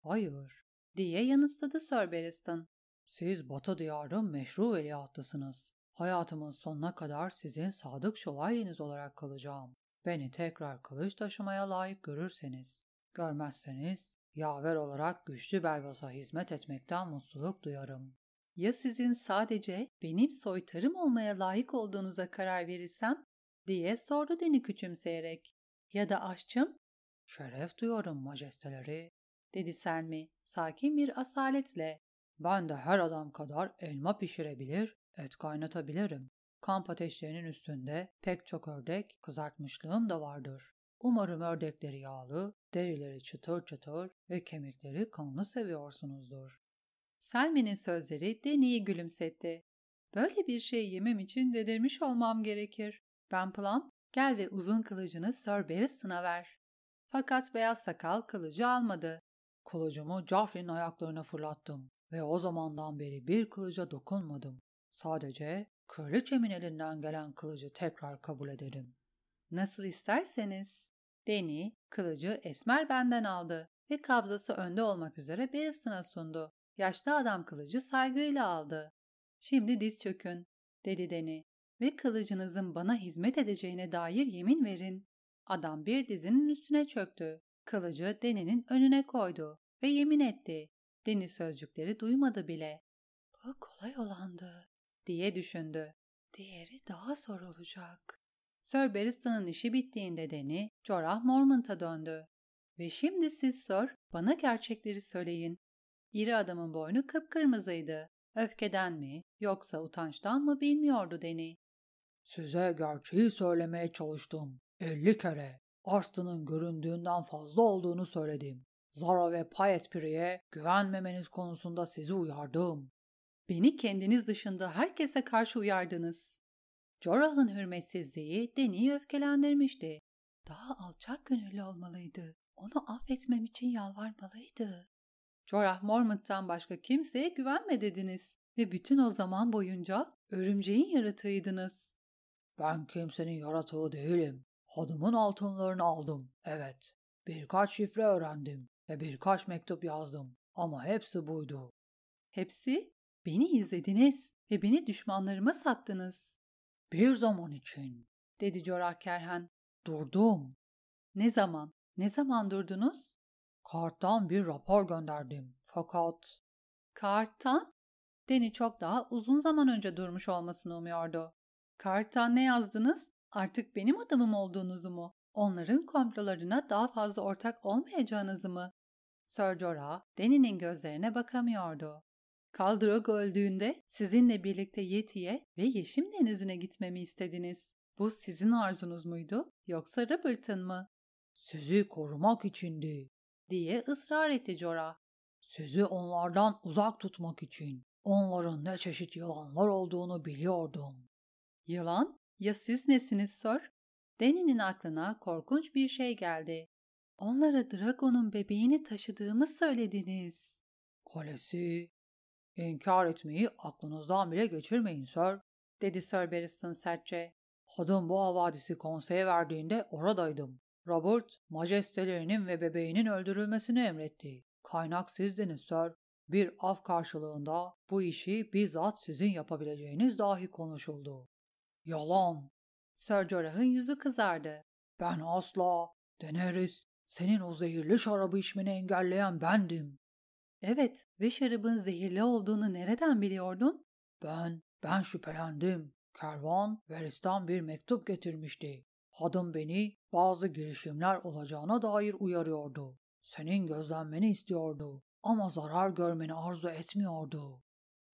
Hayır, diye yanıtladı Sir Barristan. siz Batı diyarın meşru veliahtısınız. Hayatımın sonuna kadar sizin sadık şövalyeniz olarak kalacağım. Beni tekrar kılıç taşımaya layık görürseniz, görmezseniz yaver olarak güçlü Belvas'a hizmet etmekten mutluluk duyarım. Ya sizin sadece benim soytarım olmaya layık olduğunuza karar verirsem? diye sordu Deni küçümseyerek. Ya da aşçım? Şeref duyarım majesteleri. dedi Selmi sakin bir asaletle. Ben de her adam kadar elma pişirebilir, et kaynatabilirim. Kamp ateşlerinin üstünde pek çok ördek kızartmışlığım da vardır. Umarım ördekleri yağlı, derileri çıtır çıtır ve kemikleri kanlı seviyorsunuzdur. Selmi'nin sözleri Deni'yi gülümsetti. Böyle bir şey yemem için dedirmiş olmam gerekir. Ben Plum, gel ve uzun kılıcını Sir Barristan'a ver. Fakat beyaz sakal kılıcı almadı. Kılıcımı Joffrey'nin ayaklarına fırlattım ve o zamandan beri bir kılıca dokunmadım. Sadece kraliçemin elinden gelen kılıcı tekrar kabul ederim. Nasıl isterseniz. Deni, kılıcı Esmer benden aldı ve kabzası önde olmak üzere Barristan'a sundu. Yaşlı adam kılıcı saygıyla aldı. Şimdi diz çökün, dedi Deni ve kılıcınızın bana hizmet edeceğine dair yemin verin. Adam bir dizinin üstüne çöktü. Kılıcı Deni'nin önüne koydu ve yemin etti. Deni sözcükleri duymadı bile. Bu kolay olandı, diye düşündü. Diğeri daha zor olacak. Sir Barristan'ın işi bittiğinde Deni, Jorah Mormont'a döndü. Ve şimdi siz Sir, bana gerçekleri söyleyin. İri adamın boynu kıpkırmızıydı. Öfkeden mi, yoksa utançtan mı bilmiyordu Deni. Size gerçeği söylemeye çalıştım. Elli kere. Arslan'ın göründüğünden fazla olduğunu söyledim. Zara ve Payetpiri'ye güvenmemeniz konusunda sizi uyardım. Beni kendiniz dışında herkese karşı uyardınız. Jorah'ın hürmetsizliği Deni'yi öfkelendirmişti. Daha alçak gönüllü olmalıydı. Onu affetmem için yalvarmalıydı. Jorah Mormont'tan başka kimseye güvenme dediniz ve bütün o zaman boyunca örümceğin yaratığıydınız. Ben kimsenin yaratığı değilim. Hadımın altınlarını aldım. Evet. Birkaç şifre öğrendim ve birkaç mektup yazdım. Ama hepsi buydu. Hepsi beni izlediniz ve beni düşmanlarıma sattınız. Bir zaman için dedi Jorah Kerhen. durdum. Ne zaman? Ne zaman durdunuz? Karttan bir rapor gönderdim. Fakat Karttan? Deni çok daha uzun zaman önce durmuş olmasını umuyordu. Karttan ne yazdınız? Artık benim adamım olduğunuzu mu? Onların komplolarına daha fazla ortak olmayacağınızı mı? Sir Jorah, Deni'nin gözlerine bakamıyordu. Kaldrogo öldüğünde sizinle birlikte Yeti'ye ve Yeşim Denizi'ne gitmemi istediniz. Bu sizin arzunuz muydu yoksa Robert'ın mı? sizi korumak içindi. Diye ısrar etti Jorah. Sizi onlardan uzak tutmak için. Onların ne çeşit yılanlar olduğunu biliyordum. Yılan? Ya siz nesiniz Sir? Deni'nin aklına korkunç bir şey geldi. Onlara Dragon'un bebeğini taşıdığımı söylediniz. Kalesi. İnkar etmeyi aklınızdan bile geçirmeyin Sir. dedi Sir Barristan sertçe. Hadım bu havadisi konseye verdiğinde oradaydım. Robert, majestelerinin ve bebeğinin öldürülmesini emretti. Kaynak sizdiniz Sir. Bir af karşılığında bu işi bizzat sizin yapabileceğiniz dahi konuşuldu. Yalan. Sir Jorah'ın yüzü kızardı. Ben asla. Daenerys, senin o zehirli şarabı içmeni engelleyen bendim. Evet ve şarabın zehirli olduğunu nereden biliyordun? Ben, ben şüphelendim. Kervan, Veris'ten bir mektup getirmişti. Hadım beni bazı girişimler olacağına dair uyarıyordu. Senin gözlenmeni istiyordu ama zarar görmeni arzu etmiyordu.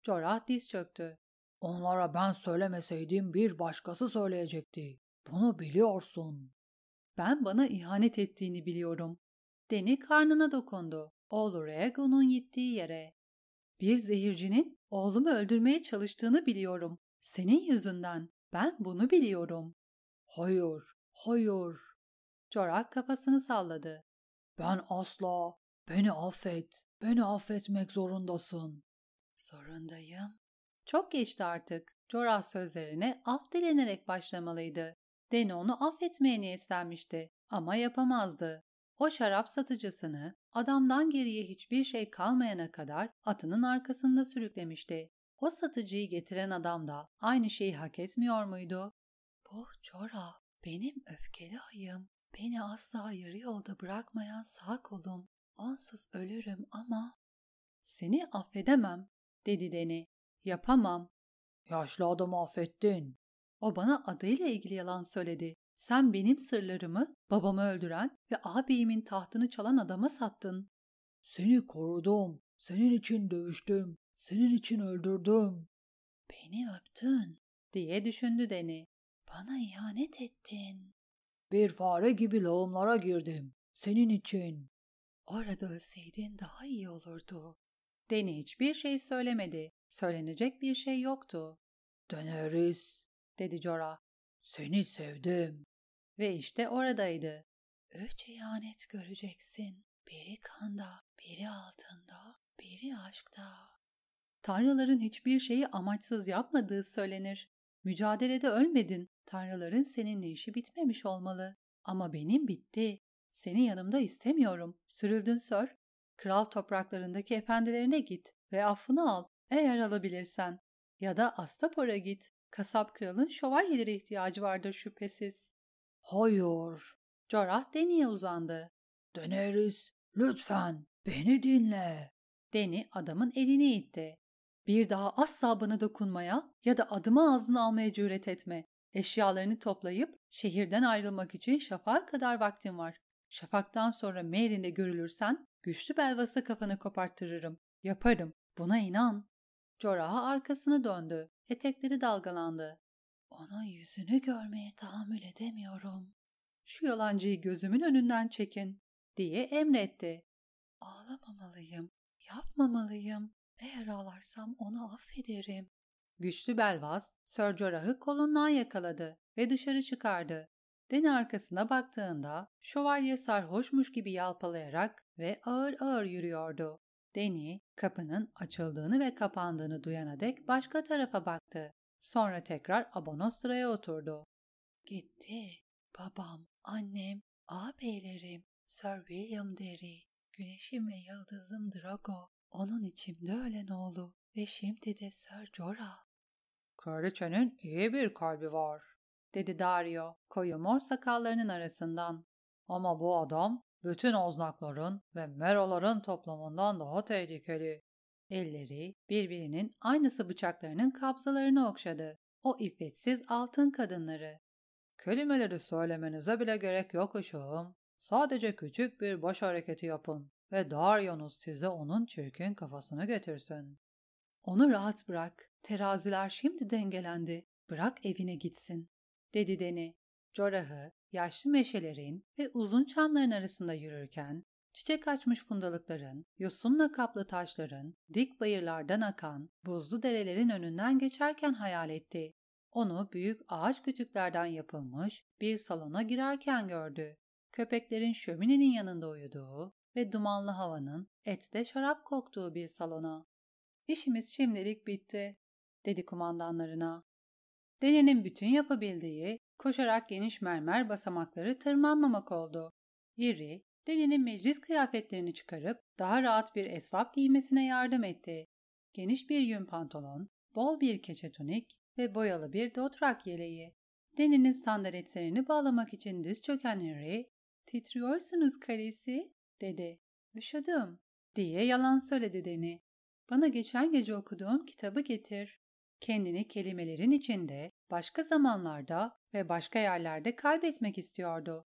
Jorah diz çöktü. Onlara ben söylemeseydim bir başkası söyleyecekti. Bunu biliyorsun. Ben bana ihanet ettiğini biliyorum. Deni karnına dokundu. Oğlu Rhaegon'un gittiği yere. Bir zehircinin oğlumu öldürmeye çalıştığını biliyorum. Senin yüzünden. Ben bunu biliyorum. Hayır, hayır. Jorah kafasını salladı. Ben asla. Beni affet. Beni affetmek zorundasın. Zorundayım. Çok geçti artık. Jorah sözlerine af dilenerek başlamalıydı. Deni onu affetmeye niyetlenmişti ama yapamazdı. O şarap satıcısını adamdan geriye hiçbir şey kalmayana kadar atının arkasında sürüklemişti. O satıcıyı getiren adam da aynı şeyi hak etmiyor muydu? Bu Jorah, benim öfkeli ayım. Beni asla yarı yolda bırakmayan sağ kolum. Onsuz ölürüm ama... Seni affedemem, dedi Deni. Yapamam. Yaşlı adamı affettin. O bana adıyla ilgili yalan söyledi. Sen benim sırlarımı babamı öldüren ve ağabeyimin tahtını çalan adama sattın. Seni korudum. Senin için dövüştüm. Senin için öldürdüm. Beni öptün diye düşündü Deni. Bana ihanet ettin. Bir fare gibi lağımlara girdim. Senin için. Orada ölseydin daha iyi olurdu. Deni hiçbir şey söylemedi. Söylenecek bir şey yoktu. Daenerys, dedi Jorah. Seni sevdim. Ve işte oradaydı. Üç ihanet göreceksin. Biri kanda, biri altında, biri aşkta. Tanrıların hiçbir şeyi amaçsız yapmadığı söylenir. Mücadelede ölmedin. Tanrıların seninle işi bitmemiş olmalı. Ama benim bitti. Seni yanımda istemiyorum. Sürüldün sör. Kral topraklarındaki efendilerine git ve affını al eğer alabilirsen. Ya da Astapor'a git. Kasap kralın şövalyelere ihtiyacı vardır şüphesiz. Hayır. Jorah Deni'ye uzandı. Daenerys, lütfen beni dinle. Deni adamın elini itti. Bir daha asla bana dokunmaya ya da adımı ağzına almaya cüret etme. Eşyalarını toplayıp şehirden ayrılmak için şafağa kadar vaktin var. Şafaktan sonra Merin'de görülürsen güçlü belvasa kafanı koparttırırım. Yaparım. Buna inan. Jorah'a arkasını döndü. Etekleri dalgalandı. Onun yüzünü görmeye tahammül edemiyorum. Şu yalancıyı gözümün önünden çekin, diye emretti. Ağlamamalıyım, yapmamalıyım. Eğer ağlarsam onu affederim. Güçlü Belvaz, Sir Jorah'ı kolundan yakaladı ve dışarı çıkardı. Deni arkasına baktığında şövalye sarhoşmuş gibi yalpalayarak ve ağır ağır yürüyordu. Deni kapının açıldığını ve kapandığını duyana dek başka tarafa baktı. Sonra tekrar abonos sıraya oturdu. Gitti. Babam, annem, ağabeylerim, Sir William Derry, güneşim ve yıldızım Drago, onun içimde ölen oğlu ve şimdi de Sir Jorah. Kraliçenin iyi bir kalbi var, dedi Dario, koyu mor sakallarının arasından. Ama bu adam bütün oznakların ve meroların toplamından daha tehlikeli. Elleri birbirinin aynısı bıçaklarının kabzalarını okşadı. O iffetsiz altın kadınları. Kelimeleri söylemenize bile gerek yok ışığım. Sadece küçük bir baş hareketi yapın ve Daryanus size onun çirkin kafasını getirsin. Onu rahat bırak. Teraziler şimdi dengelendi. Bırak evine gitsin, dedi Deni. Jorah'ı yaşlı meşelerin ve uzun çamların arasında yürürken çiçek açmış fundalıkların, yosunla kaplı taşların, dik bayırlardan akan, buzlu derelerin önünden geçerken hayal etti. Onu büyük ağaç kütüklerden yapılmış bir salona girerken gördü. Köpeklerin şöminenin yanında uyuduğu ve dumanlı havanın ette şarap koktuğu bir salona. İşimiz şimdilik bitti, dedi kumandanlarına. Deli'nin bütün yapabildiği koşarak geniş mermer basamakları tırmanmamak oldu. İri, Deli'nin meclis kıyafetlerini çıkarıp daha rahat bir esvap giymesine yardım etti. Geniş bir yün pantolon, bol bir keçe tunik ve boyalı bir dotrak yeleği. Deni'nin sandaletlerini bağlamak için diz çöken Harry, ''Titriyorsunuz karesi'' dedi. ''Üşüdüm'' diye yalan söyledi Deni. ''Bana geçen gece okuduğum kitabı getir.'' Kendini kelimelerin içinde, başka zamanlarda ve başka yerlerde kaybetmek istiyordu.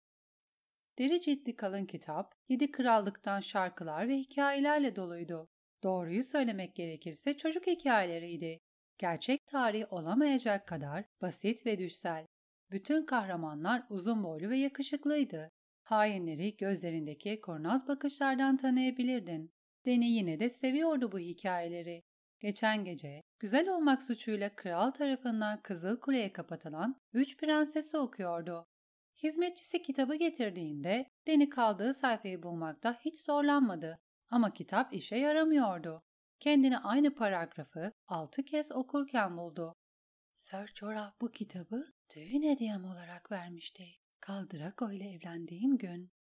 Deri ciddi kalın kitap, yedi krallıktan şarkılar ve hikayelerle doluydu. Doğruyu söylemek gerekirse çocuk hikayeleriydi. Gerçek tarih olamayacak kadar basit ve düşsel. Bütün kahramanlar uzun boylu ve yakışıklıydı. Hainleri gözlerindeki kurnaz bakışlardan tanıyabilirdin. Deni yine de seviyordu bu hikayeleri. Geçen gece güzel olmak suçuyla kral tarafından Kızıl Kule'ye kapatılan Üç Prensesi okuyordu. Hizmetçisi kitabı getirdiğinde Deni kaldığı sayfayı bulmakta hiç zorlanmadı. Ama kitap işe yaramıyordu. Kendini aynı paragrafı altı kez okurken buldu. Sir Jorah bu kitabı düğün hediyem olarak vermişti. Kaldrako ile evlendiğim gün.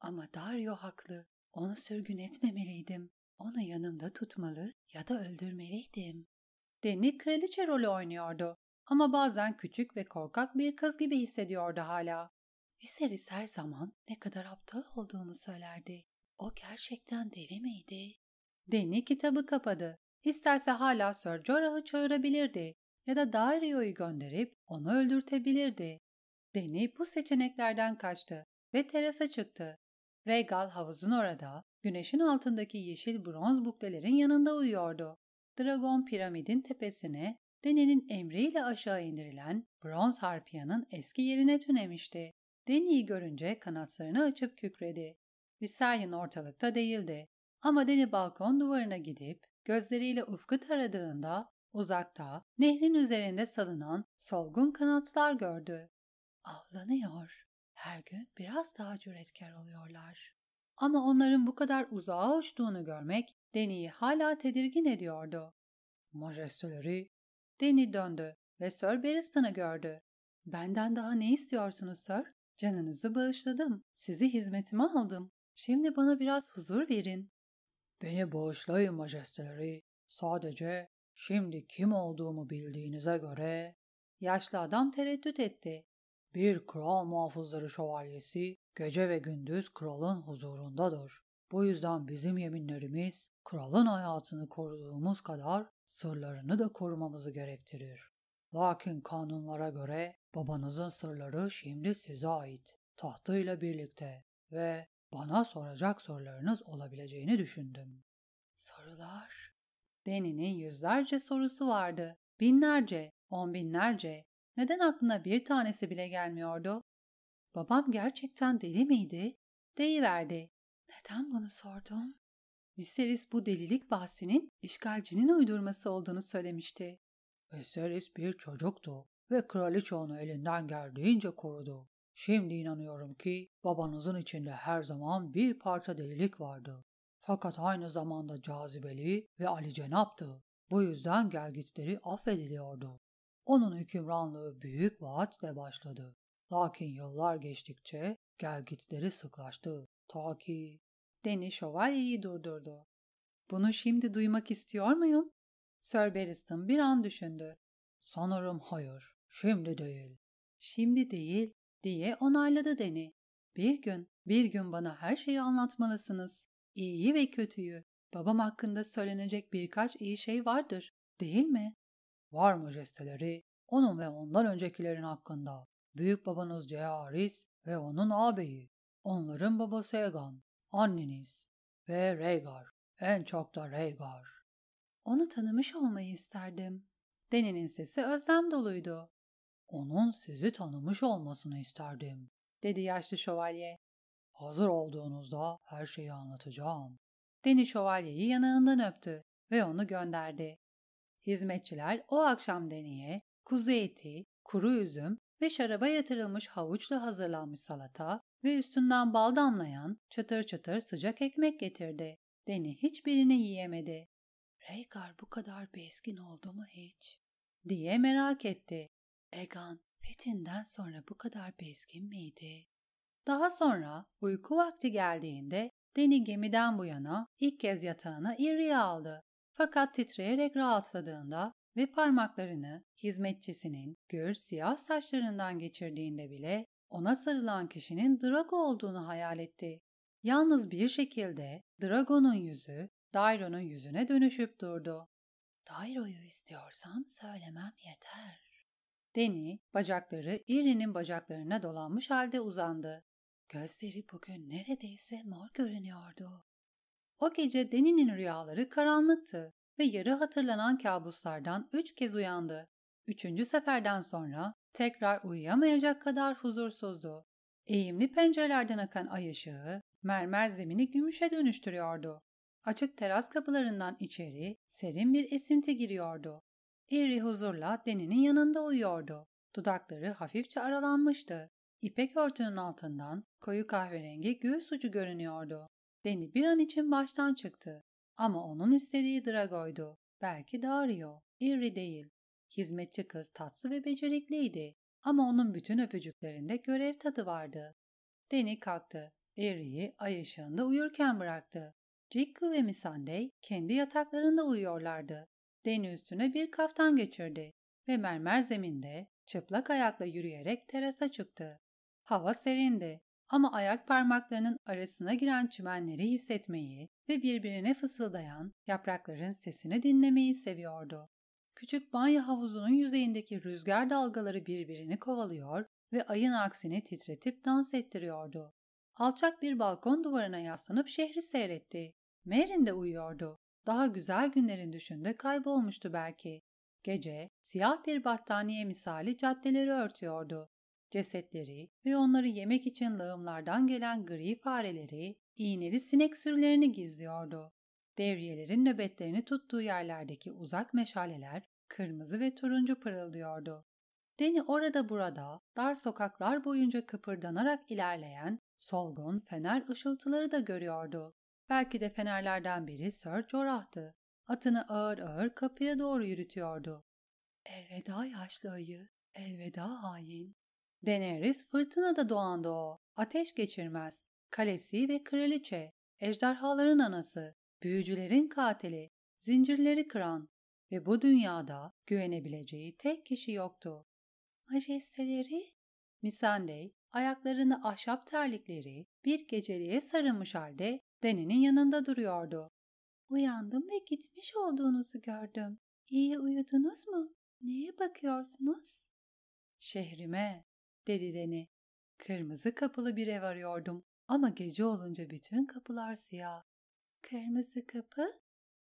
Ama Dario haklı. Onu sürgün etmemeliydim. Onu yanımda tutmalı ya da öldürmeliydim. Deni kraliçe rolü oynuyordu. Ama bazen küçük ve korkak bir kız gibi hissediyordu hala. Viserys her zaman ne kadar aptal olduğumu söylerdi. O gerçekten deli miydi? Deni kitabı kapadı. İsterse hala Sir Jorah'ı çağırabilirdi ya da Dario'yu gönderip onu öldürtebilirdi. Deni bu seçeneklerden kaçtı ve terasa çıktı. Rhaegal havuzun orada, güneşin altındaki yeşil bronz buklelerin yanında uyuyordu. Dragon piramidin tepesine Deni'nin emriyle aşağı indirilen bronz harpiyanın eski yerine tünemişti. Deni'yi görünce kanatlarını açıp kükredi. Viserion ortalıkta değildi. Ama Deni balkon duvarına gidip gözleriyle ufku taradığında uzakta nehrin üzerinde salınan solgun kanatlar gördü. Avlanıyor. Her gün biraz daha cüretkar oluyorlar. Ama onların bu kadar uzağa uçtuğunu görmek Deni'yi hala tedirgin ediyordu. Majesteleri, Deni döndü ve Sir Barristan'ı gördü. Benden daha ne istiyorsunuz Sir? Canınızı bağışladım. Sizi hizmetime aldım. Şimdi bana biraz huzur verin. Beni bağışlayın majesteleri. Sadece şimdi kim olduğumu bildiğinize göre... Yaşlı adam tereddüt etti. Bir kral muhafızları şövalyesi gece ve gündüz kralın huzurundadır. Bu yüzden bizim yeminlerimiz kralın hayatını koruduğumuz kadar sırlarını da korumamızı gerektirir. Lakin kanunlara göre babanızın sırları şimdi size ait, tahtıyla birlikte ve bana soracak sorularınız olabileceğini düşündüm. Sorular? Deni'nin yüzlerce sorusu vardı. Binlerce, on binlerce. Neden aklına bir tanesi bile gelmiyordu? Babam gerçekten deli miydi? Deyiverdi. Neden bunu sordum? Viserys bu delilik bahsinin işgalcinin uydurması olduğunu söylemişti. Viserys bir çocuktu ve kraliçe onu elinden geldiğince korudu. Şimdi inanıyorum ki babanızın içinde her zaman bir parça delilik vardı. Fakat aynı zamanda cazibeli ve Ali Cenap'tı. Bu yüzden gelgitleri affediliyordu. Onun hükümranlığı büyük vaatle başladı. Lakin yıllar geçtikçe gelgitleri sıklaştı. Ta ki... Deni şövalyeyi durdurdu. Bunu şimdi duymak istiyor muyum? Sir Barristan bir an düşündü. Sanırım hayır. Şimdi değil. Şimdi değil diye onayladı Deni. Bir gün, bir gün bana her şeyi anlatmalısınız. İyiyi ve kötüyü. Babam hakkında söylenecek birkaç iyi şey vardır, değil mi? Var majesteleri, onun ve ondan öncekilerin hakkında. Büyük babanız Ceharis ve onun ağabeyi. Onların babası Egan, anneniz ve Rhaegar. En çok da Rhaegar. Onu tanımış olmayı isterdim. Deni'nin sesi özlem doluydu. Onun sizi tanımış olmasını isterdim, dedi yaşlı şövalye. Hazır olduğunuzda her şeyi anlatacağım. Deni şövalyeyi yanağından öptü ve onu gönderdi. Hizmetçiler o akşam Deni'ye kuzu eti, kuru üzüm ve şaraba yatırılmış havuçla hazırlanmış salata ve üstünden bal damlayan çıtır çıtır sıcak ekmek getirdi. Deni hiçbirini yiyemedi. Rhaegar bu kadar bezgin oldu mu hiç? diye merak etti. Egan, fethinden sonra bu kadar bezgin miydi? Daha sonra uyku vakti geldiğinde Deni gemiden bu yana ilk kez yatağına iriye aldı. Fakat titreyerek rahatladığında ve parmaklarını hizmetçisinin gür siyah saçlarından geçirdiğinde bile ona sarılan kişinin Drago olduğunu hayal etti. Yalnız bir şekilde Drago'nun yüzü Dairo'nun yüzüne dönüşüp durdu. Dairo'yu istiyorsam söylemem yeter. Deni, bacakları Iri'nin bacaklarına dolanmış halde uzandı. Gözleri bugün neredeyse mor görünüyordu. O gece Deni'nin rüyaları karanlıktı ve yarı hatırlanan kabuslardan üç kez uyandı. Üçüncü seferden sonra tekrar uyuyamayacak kadar huzursuzdu. Eğimli pencerelerden akan ay ışığı mermer zemini gümüşe dönüştürüyordu. Açık teras kapılarından içeri serin bir esinti giriyordu. Erie huzurla Deni'nin yanında uyuyordu. Dudakları hafifçe aralanmıştı. İpek örtünün altından koyu kahverengi göğüs ucu görünüyordu. Deni bir an için baştan çıktı. Ama onun istediği Drago'ydu. Belki Dario, Irri değil. Hizmetçi kız tatlı ve becerikliydi. Ama onun bütün öpücüklerinde görev tadı vardı. Deni kalktı. Irri'yi ay ışığında uyurken bıraktı. Jikku ve Missandei kendi yataklarında uyuyorlardı. Deni üstüne bir kaftan geçirdi ve mermer zeminde çıplak ayakla yürüyerek terasa çıktı. Hava serindi ama ayak parmaklarının arasına giren çimenleri hissetmeyi ve birbirine fısıldayan yaprakların sesini dinlemeyi seviyordu. Küçük banyo havuzunun yüzeyindeki rüzgar dalgaları birbirini kovalıyor ve ayın aksini titretip dans ettiriyordu. Alçak bir balkon duvarına yaslanıp şehri seyretti. Merin de uyuyordu. Daha güzel günlerin düşünde kaybolmuştu belki. Gece siyah bir battaniye misali caddeleri örtüyordu. Cesetleri ve onları yemek için lağımlardan gelen gri fareleri, iğneli sinek sürülerini gizliyordu. Devriyelerin nöbetlerini tuttuğu yerlerdeki uzak meşaleler kırmızı ve turuncu pırıldıyordu. Deni orada burada dar sokaklar boyunca kıpırdanarak ilerleyen solgun fener ışıltıları da görüyordu. Belki de fenerlerden biri Sir Jorah'tı. Atını ağır ağır kapıya doğru yürütüyordu. Elveda yaşlı ayı, elveda hain. Daenerys fırtınada doğandı o. Ateş geçirmez. Kalesi ve kraliçe, ejderhaların anası, büyücülerin katili, zincirleri kıran ve bu dünyada güvenebileceği tek kişi yoktu. Majesteleri? Missandei ayaklarını ahşap terlikleri bir geceliğe sarılmış halde Deni'nin yanında duruyordu. Uyandım ve gitmiş olduğunuzu gördüm. İyi uyudunuz mu? Neye bakıyorsunuz? Şehrime, dedi Deni. Kırmızı kapılı bir ev arıyordum ama gece olunca bütün kapılar siyah. Kırmızı kapı?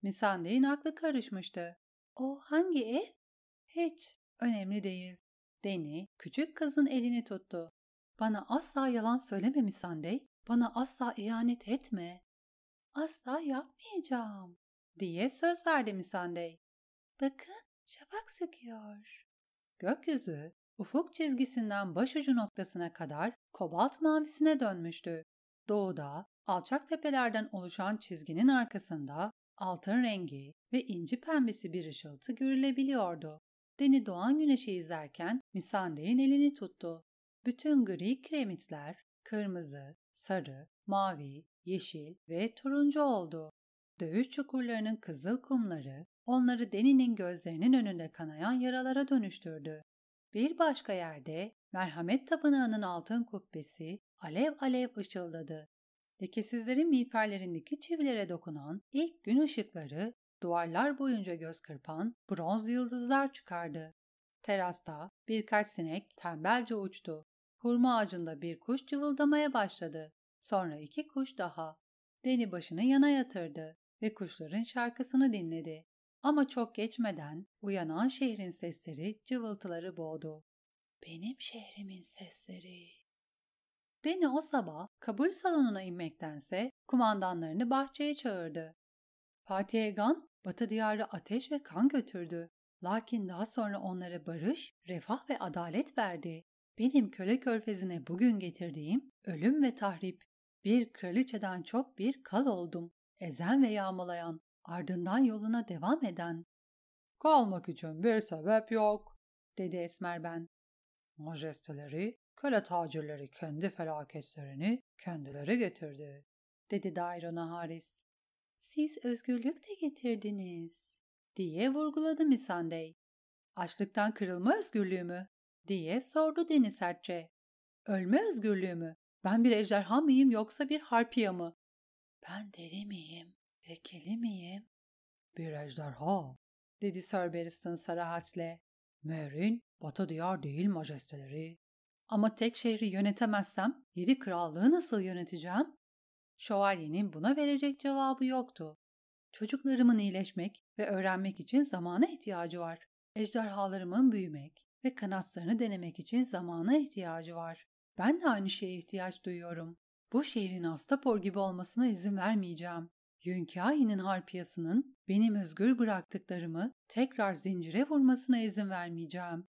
Misandey'in aklı karışmıştı. O hangi ev? Hiç, önemli değil. Deni küçük kızın elini tuttu. Bana asla yalan söyleme Misandey, bana asla ihanet etme. Asla yapmayacağım, diye söz verdi Misandey. Bakın, şafak söküyor. Gökyüzü, ufuk çizgisinden başucu noktasına kadar kobalt mavisine dönmüştü. Doğuda, alçak tepelerden oluşan çizginin arkasında altın rengi ve inci pembesi bir ışıltı görülebiliyordu. Deni doğan güneşi izlerken Misandey'in elini tuttu. Bütün gri kiremitler kırmızı, sarı, mavi, yeşil ve turuncu oldu. Dövüş çukurlarının kızıl kumları onları Deni'nin gözlerinin önünde kanayan yaralara dönüştürdü. Bir başka yerde merhamet tapınağının altın kubbesi alev alev ışıldadı. Lekesizlerin miğferlerindeki çivilere dokunan ilk gün ışıkları duvarlar boyunca göz kırpan bronz yıldızlar çıkardı. Terasta birkaç sinek tembelce uçtu. Hurma ağacında bir kuş cıvıldamaya başladı. Sonra iki kuş daha. Deni başını yana yatırdı ve kuşların şarkısını dinledi. Ama çok geçmeden uyanan şehrin sesleri cıvıltıları boğdu. Benim şehrimin sesleri. Deni o sabah kabul salonuna inmektense kumandanlarını bahçeye çağırdı. Fatih Egan, Batı diyarı ateş ve kan götürdü. Lakin daha sonra onlara barış, refah ve adalet verdi. Benim köle körfezine bugün getirdiğim ölüm ve tahrip. Bir kraliçeden çok bir kal oldum. Ezen ve yağmalayan, ardından yoluna devam eden. Kalmak için bir sebep yok, dedi Esmer ben. Majesteleri, köle tacirleri kendi felaketlerini kendileri getirdi, dedi Dairona Haris. Siz özgürlük de getirdiniz, diye vurguladı Misandey. Açlıktan kırılma özgürlüğü mü? diye sordu Deniz sertçe. Ölme özgürlüğü mü? Ben bir ejderha mıyım yoksa bir harpiya mı? Ben deli miyim? Lekeli miyim? Bir ejderha, dedi Sir Barristan sarahatle. Merin, batı diyar değil majesteleri. Ama tek şehri yönetemezsem yedi krallığı nasıl yöneteceğim? Şövalyenin buna verecek cevabı yoktu. Çocuklarımın iyileşmek ve öğrenmek için zamana ihtiyacı var. Ejderhalarımın büyümek ve kanatlarını denemek için zamana ihtiyacı var. Ben de aynı şeye ihtiyaç duyuyorum. Bu şehrin Astapor gibi olmasına izin vermeyeceğim. Yünkahi'nin harpiyasının benim özgür bıraktıklarımı tekrar zincire vurmasına izin vermeyeceğim.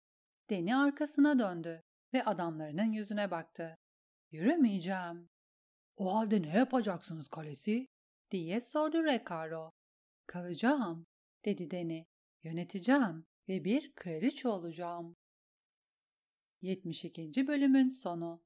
Deni arkasına döndü ve adamlarının yüzüne baktı. Yürümeyeceğim. O halde ne yapacaksınız kalesi? diye sordu Recaro. Kalacağım, dedi Deni. Yöneteceğim ve bir kraliçe olacağım. 72. bölümün sonu